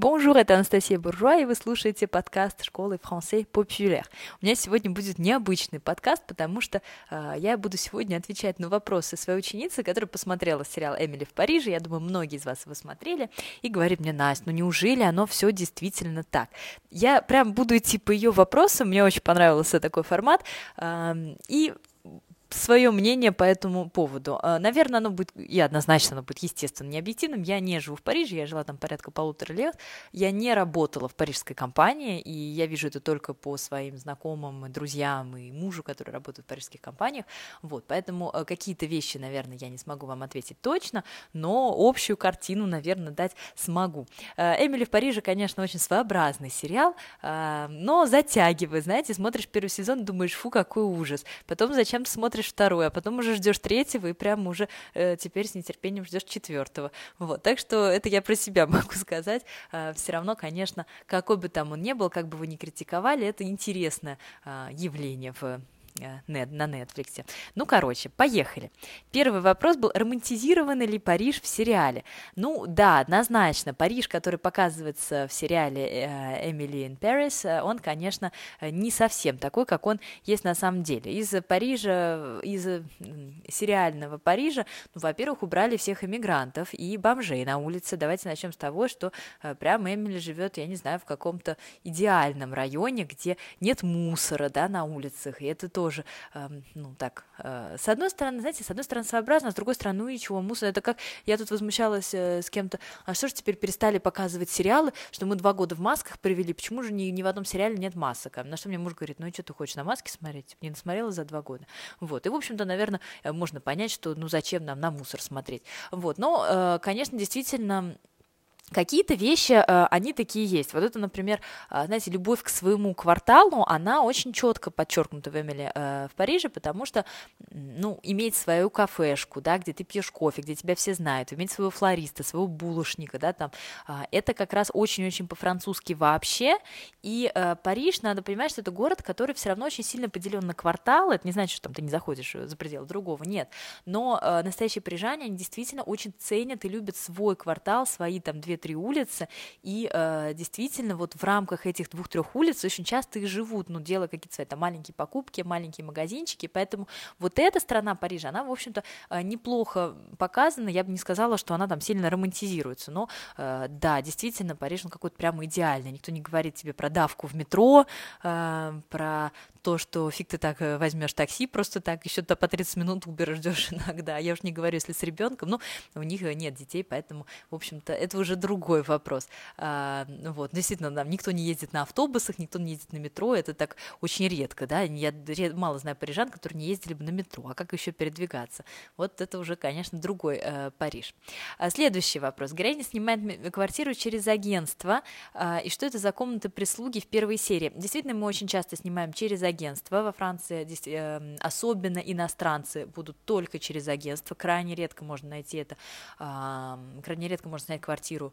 Bonjour, это Анастасия Буржуа, и вы слушаете подкаст школы Français Populaire. У меня сегодня будет необычный подкаст, потому что э, я буду сегодня отвечать на вопросы своей ученицы, которая посмотрела сериал «Эмили в Париже». Я думаю, многие из вас его смотрели, и говорит мне, Настя, ну неужели оно все действительно так? Я прям буду идти по ее вопросам, мне очень понравился такой формат, э, и свое мнение по этому поводу. А, наверное, оно будет, и однозначно оно будет, естественно, не объективным. Я не живу в Париже, я жила там порядка полутора лет. Я не работала в парижской компании, и я вижу это только по своим знакомым, друзьям и мужу, который работает в парижских компаниях. Вот, поэтому а, какие-то вещи, наверное, я не смогу вам ответить точно, но общую картину, наверное, дать смогу. А, Эмили в Париже, конечно, очень своеобразный сериал, но затягивает, знаете, смотришь первый сезон, думаешь, фу, какой ужас. Потом зачем смотришь смотришь второй, а потом уже ждешь третьего, и прям уже э, теперь с нетерпением ждешь четвертого. Вот, так что это я про себя могу сказать. Э, все равно, конечно, какой бы там он ни был, как бы вы ни критиковали, это интересное э, явление в на Netflix. Ну, короче, поехали. Первый вопрос был, романтизирован ли Париж в сериале? Ну, да, однозначно. Париж, который показывается в сериале э, Эмили in Paris, э, он, конечно, не совсем такой, как он есть на самом деле. Из Парижа, из сериального Парижа, ну, во-первых, убрали всех иммигрантов и бомжей на улице. Давайте начнем с того, что прям Эмили живет, я не знаю, в каком-то идеальном районе, где нет мусора, да, на улицах, и это тоже тоже, э, ну так, э, с одной стороны, знаете, с одной стороны своеобразно, а с другой стороны, ну и чего, мусор, это как, я тут возмущалась э, с кем-то, а что же теперь перестали показывать сериалы, что мы два года в масках провели, почему же ни, ни в одном сериале нет масок? На что мне муж говорит, ну и что ты хочешь на маске смотреть? Не насмотрела за два года. Вот, и, в общем-то, наверное, э, можно понять, что, ну зачем нам на мусор смотреть? Вот, но, э, конечно, действительно, Какие-то вещи, э, они такие есть. Вот это, например, э, знаете, любовь к своему кварталу, она очень четко подчеркнута в Эмиле э, в Париже, потому что, ну, иметь свою кафешку, да, где ты пьешь кофе, где тебя все знают, иметь своего флориста, своего булочника, да, там, это как раз очень-очень по-французски вообще. И Париж, надо понимать, что это город, который все равно очень сильно поделен на кварталы. Это не значит, что там ты не заходишь за пределы другого, нет. Но настоящие парижане, они действительно очень ценят и любят свой квартал, свои там две две-три улицы, и э, действительно вот в рамках этих двух-трех улиц очень часто и живут, ну, делая какие-то свои маленькие покупки, маленькие магазинчики, поэтому вот эта страна Парижа, она, в общем-то, э, неплохо показана, я бы не сказала, что она там сильно романтизируется, но э, да, действительно, Париж, он какой-то прямо идеальный, никто не говорит тебе про давку в метро, э, про то, что фиг ты так э, возьмешь такси просто так, еще то по 30 минут Uber ждешь иногда. Я уж не говорю, если с ребенком, но у них э, нет детей, поэтому, в общем-то, это уже другой вопрос. А, вот, действительно, там никто не ездит на автобусах, никто не ездит на метро, это так очень редко, да, я мало знаю парижан, которые не ездили бы на метро, а как еще передвигаться? Вот это уже, конечно, другой э, Париж. А следующий вопрос. Героиня снимает квартиру через агентство, э, и что это за комната прислуги в первой серии? Действительно, мы очень часто снимаем через агентство. Во Франции эм, особенно иностранцы будут только через агентство. Крайне редко можно найти это, крайне редко можно снять квартиру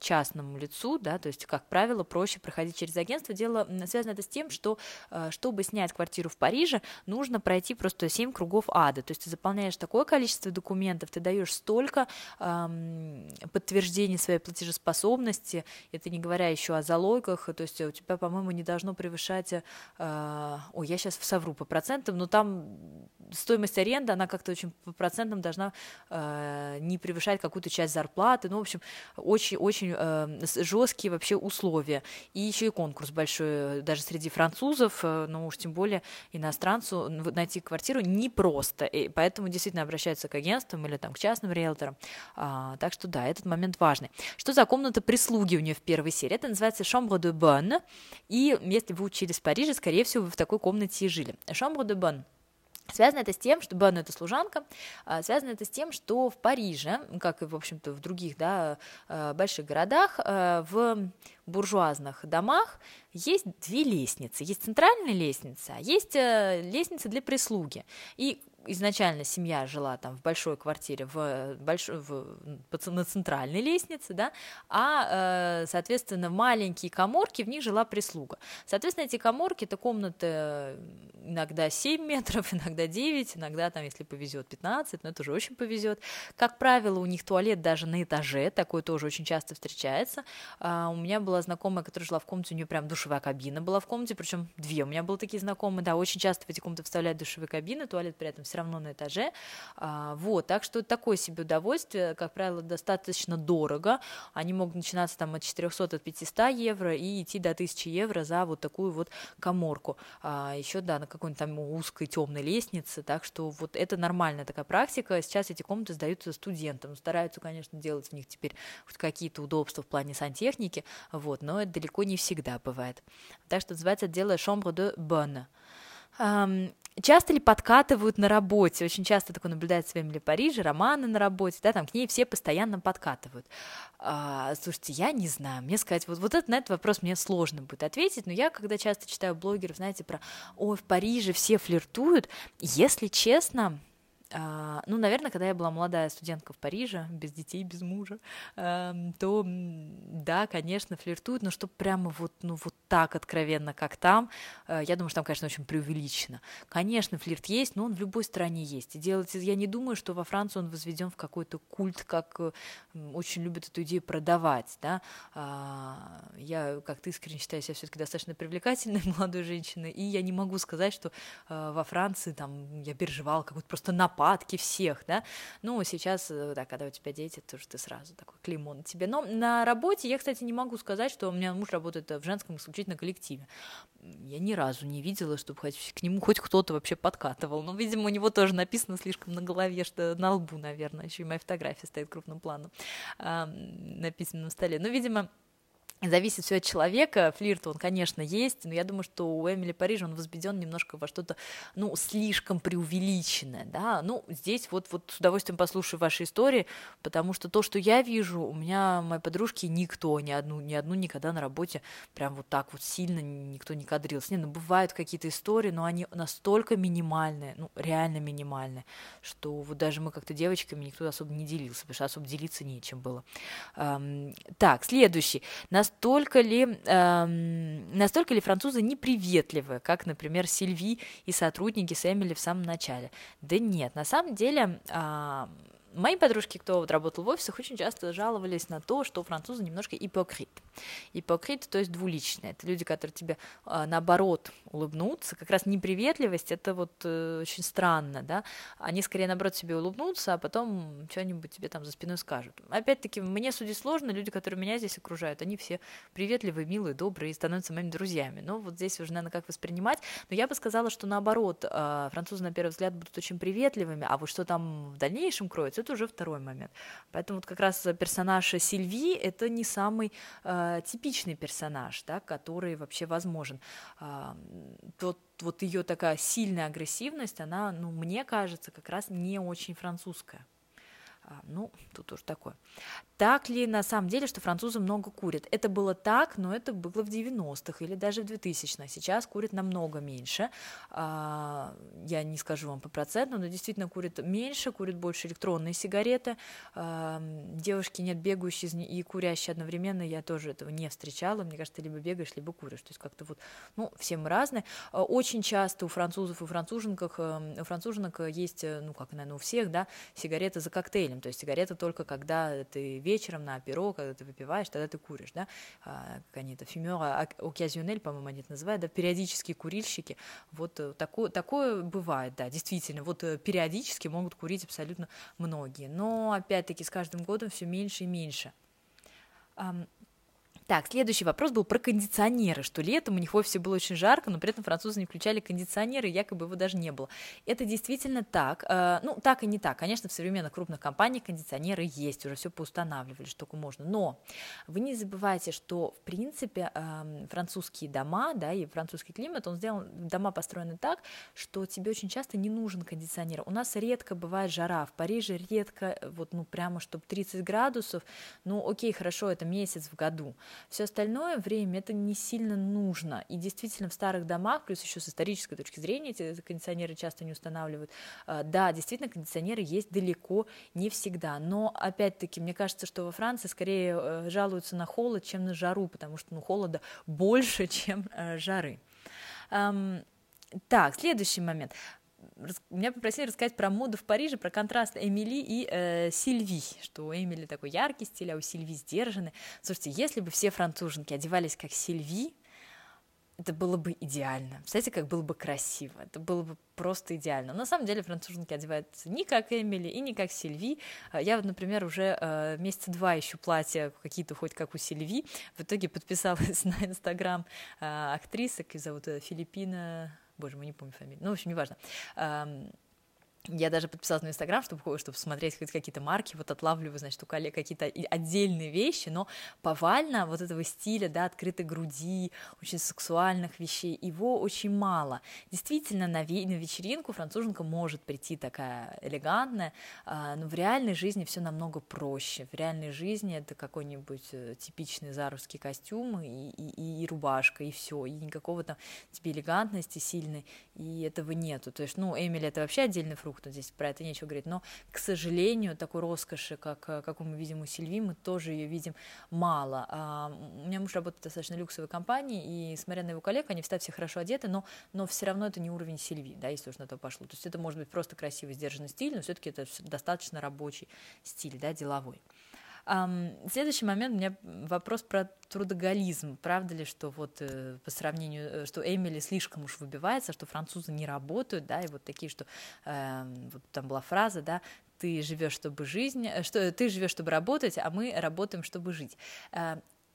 частному лицу, да, то есть, как правило, проще проходить через агентство. Дело связано это с тем, что, э, чтобы снять квартиру в Париже, нужно пройти просто 7 кругов ада, то есть ты заполняешь такое количество документов, ты даешь столько эм, подтверждений своей платежеспособности, это не говоря еще о залогах, то есть у тебя, по-моему, не должно превышать, э, ой, я сейчас совру по процентам, но там стоимость аренды, она как-то очень по процентам должна э, не превышать какую-то часть зарплаты. Ну, в общем, очень-очень э, жесткие вообще условия. И еще и конкурс большой, даже среди французов, э, ну уж тем более иностранцу найти квартиру непросто. И поэтому действительно обращаются к агентствам или там к частным риэлторам. А, так что да, этот момент важный. Что за комната прислуги у нее в первой серии? Это называется chambre de bonne. И если вы учились в Париже, скорее всего, вы в такой комнате и жили. Chambre de bonne Связано это с тем, что Бен это служанка, а, связано это с тем, что в Париже, как и, в общем-то, в других да, а, больших городах, а, в буржуазных домах есть две лестницы. Есть центральная лестница, есть э, лестница для прислуги. И изначально семья жила там в большой квартире, в большой, в, на центральной лестнице, да, а, э, соответственно, маленькие коморки, в них жила прислуга. Соответственно, эти коморки, это комнаты иногда 7 метров, иногда 9, иногда там, если повезет, 15, но это уже очень повезет. Как правило, у них туалет даже на этаже, такое тоже очень часто встречается. А, у меня была знакомая, которая жила в комнате, у нее прям душевая кабина была в комнате, причем две у меня были такие знакомые, да, очень часто в эти комнаты вставляют душевые кабины, туалет при этом все равно на этаже. А, вот, так что такое себе удовольствие, как правило, достаточно дорого. Они могут начинаться там от 400, от 500 евро и идти до 1000 евро за вот такую вот коморку. А, еще, да, на какой-нибудь там узкой темной лестнице, так что вот это нормальная такая практика. Сейчас эти комнаты сдаются студентам, стараются, конечно, делать в них теперь хоть какие-то удобства в плане сантехники, вот, но это далеко не всегда бывает. Так что называется дело chambre de. Um, часто ли подкатывают на работе? Очень часто такое наблюдается в Эмили Париже, романы на работе, да, там к ней все постоянно подкатывают. А, слушайте, я не знаю, мне сказать, вот, вот это, на этот вопрос мне сложно будет ответить, но я, когда часто читаю блогеров, знаете, про, ой, в Париже все флиртуют, если честно, ну, наверное, когда я была молодая студентка в Париже, без детей, без мужа, то да, конечно, флиртуют, но чтобы прямо вот, ну, вот так откровенно, как там, э, я думаю, что там, конечно, очень преувеличено. Конечно, флирт есть, но он в любой стране есть. И делать, я не думаю, что во Франции он возведен в какой-то культ, как э, очень любят эту идею продавать, да. А, я как-то искренне считаю себя все-таки достаточно привлекательной молодой женщиной, и я не могу сказать, что э, во Франции там я переживала какой-то просто напад нападки всех, да, ну, сейчас, э, да, когда у тебя дети, то ты сразу такой клеймо на тебе, но на работе я, кстати, не могу сказать, что у меня муж работает в женском исключительно коллективе, я ни разу не видела, чтобы хоть к нему хоть кто-то вообще подкатывал, но, видимо, у него тоже написано слишком на голове, что на лбу, наверное, еще и моя фотография стоит крупным планом, э, на столе, но, видимо, Зависит все от человека. Флирт, он, конечно, есть, но я думаю, что у Эмили Парижа он возведен немножко во что-то, ну, слишком преувеличенное, да. Ну, здесь вот, вот с удовольствием послушаю ваши истории, потому что то, что я вижу, у меня, мои подружки, никто, ни одну, ни одну никогда на работе прям вот так вот сильно никто не кадрился. Не, ну, бывают какие-то истории, но они настолько минимальные, ну, реально минимальные, что вот даже мы как-то девочками никто особо не делился, потому что особо делиться нечем было. Так, следующий. Нас настолько ли, эм, настолько ли французы неприветливы, как, например, Сильви и сотрудники Эмили в самом начале? Да нет, на самом деле... Э, Мои подружки, кто вот работал в офисах, очень часто жаловались на то, что французы немножко ипокрит. Ипокрит, то есть двуличные. Это люди, которые тебе э, наоборот улыбнутся. Как раз неприветливость, это вот э, очень странно, да. Они скорее наоборот себе улыбнутся, а потом что-нибудь тебе там за спиной скажут. Опять-таки, мне судить сложно, люди, которые меня здесь окружают, они все приветливые, милые, добрые и становятся моими друзьями. Ну, вот здесь уже, наверное, как воспринимать. Но я бы сказала, что наоборот, э, французы на первый взгляд будут очень приветливыми, а вот что там в дальнейшем кроется, это уже второй момент. Поэтому вот как раз персонаж Сильви — это не самый э, типичный персонаж, да, который вообще возможен. Э, тот вот ее такая сильная агрессивность, она, ну, мне кажется, как раз не очень французская. А, ну, тут уж такое. Так ли на самом деле, что французы много курят? Это было так, но это было в 90-х или даже в 2000-х. Сейчас курят намного меньше. А, я не скажу вам по проценту, но действительно курят меньше, курят больше электронные сигареты. А, девушки нет бегающие и курящие одновременно, я тоже этого не встречала. Мне кажется, ты либо бегаешь, либо куришь. То есть как-то вот, ну, все мы разные. Очень часто у французов и француженках, э, у француженок есть, э, ну, как, наверное, у всех, да, сигареты за коктейлем то есть сигарета только когда ты вечером на перо, когда ты выпиваешь, тогда ты куришь, да, а, как они это, фюмера оказионель, по-моему, они это называют, да, периодические курильщики, вот э, такое, такое бывает, да, действительно, вот э, периодически могут курить абсолютно многие, но опять-таки с каждым годом все меньше и меньше. Так, следующий вопрос был про кондиционеры, что летом у них в офисе было очень жарко, но при этом французы не включали кондиционеры, якобы его даже не было. Это действительно так. Э, ну, так и не так. Конечно, в современных крупных компаниях кондиционеры есть, уже все поустанавливали, что только можно. Но вы не забывайте, что, в принципе, эм, французские дома, да, и французский климат, он сделан, дома построены так, что тебе очень часто не нужен кондиционер. У нас редко бывает жара, в Париже редко, вот, ну, прямо, чтобы 30 градусов, ну, окей, хорошо, это месяц в году, все остальное время это не сильно нужно. И действительно в старых домах, плюс еще с исторической точки зрения, эти кондиционеры часто не устанавливают. А, да, действительно, кондиционеры есть далеко не всегда. Но опять-таки, мне кажется, что во Франции скорее э, жалуются на холод, чем на жару, потому что ну, холода больше, чем э, жары. Так, следующий момент меня попросили рассказать про моду в Париже, про контраст Эмили и э, Сильви, что у Эмили такой яркий стиль, а у Сильви сдержанный. Слушайте, если бы все француженки одевались как Сильви, это было бы идеально. Представляете, как было бы красиво. Это было бы просто идеально. Но на самом деле француженки одеваются не как Эмили и не как Сильви. А я вот, например, уже э, месяца два ищу платья какие-то хоть как у Сильви. В итоге подписалась на инстаграм э, актрисы, как зовут э, Филиппина боже мой, не помню фамилию, ну, в общем, неважно. Я даже подписалась на Инстаграм, чтобы, чтобы смотреть какие-то марки, вот отлавливаю, значит, у коллег какие-то отдельные вещи, но повально вот этого стиля, да, открытой груди, очень сексуальных вещей, его очень мало. Действительно, на, ве- на вечеринку француженка может прийти такая элегантная, а, но в реальной жизни все намного проще. В реальной жизни это какой-нибудь э, типичный зарусский костюм и, и, и рубашка, и все, и никакого там тебе элегантности сильной, и этого нету. То есть, ну, Эмили это вообще отдельный фрукт, фруктов, здесь про это нечего говорить, но, к сожалению, такой роскоши, как, э, как мы видим у Сильви, мы тоже ее видим мало. А, у меня муж работает в достаточно люксовой компании, и, смотря на его коллег, они всегда все хорошо одеты, но, но все равно это не уровень Сильви, да, если уж на то пошло. То есть это может быть просто красивый, сдержанный стиль, но все-таки это достаточно рабочий стиль, да, деловой. Следующий момент у меня вопрос про трудоголизм. Правда ли, что вот э, по сравнению, э, что Эмили слишком уж выбивается, что французы не работают, да, и вот такие, что э, вот там была фраза, да, ты живешь, чтобы жизнь, э, что ты живешь, чтобы работать, а мы работаем, чтобы жить.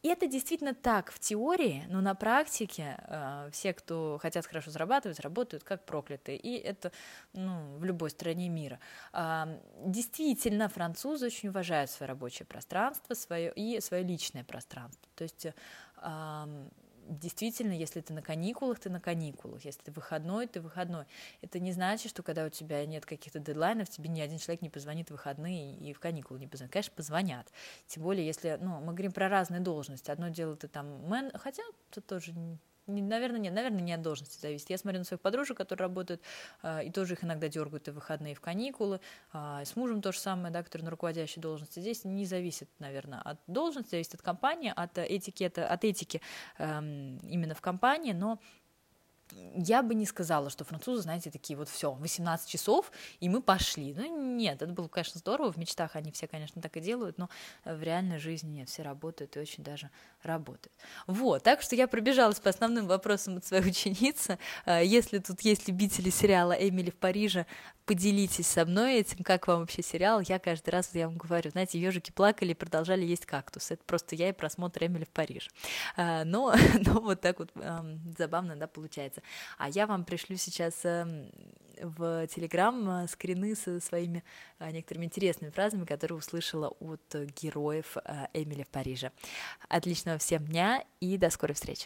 И это действительно так в теории, но на практике э, все, кто хотят хорошо зарабатывать, работают как проклятые. И это ну, в любой стране мира. Э, действительно, французы очень уважают свое рабочее пространство свое, и свое личное пространство. То есть э, действительно, если ты на каникулах, ты на каникулах, если ты выходной, ты выходной. Это не значит, что когда у тебя нет каких-то дедлайнов, тебе ни один человек не позвонит в выходные и в каникулы не позвонит. Конечно, позвонят. Тем более, если, ну, мы говорим про разные должности. Одно дело ты там мен, хотя это тоже наверное, нет, наверное, не от должности зависит. Я смотрю на своих подружек, которые работают, э, и тоже их иногда дергают и в выходные, в каникулы. Э, с мужем то же самое, да, который на руководящей должности. Здесь не зависит, наверное, от должности, зависит от компании, от этикета, от этики э, именно в компании, но я бы не сказала, что французы, знаете, такие вот все, 18 часов, и мы пошли. Ну, нет, это было, конечно, здорово, в мечтах они все, конечно, так и делают, но в реальной жизни нет, все работают и очень даже работают. Вот, так что я пробежалась по основным вопросам от своей ученицы. А, если тут есть любители сериала «Эмили в Париже», поделитесь со мной этим, как вам вообще сериал. Я каждый раз, я вам говорю, знаете, ежики плакали и продолжали есть кактус. Это просто я и просмотр Эмили в Париже. А, но, но вот так вот забавно, да, получается. А я вам пришлю сейчас эм, в Телеграм э, скрины со своими э, некоторыми интересными фразами, которые услышала от героев э, Эмили в Париже. Отличного всем дня и до скорой встречи!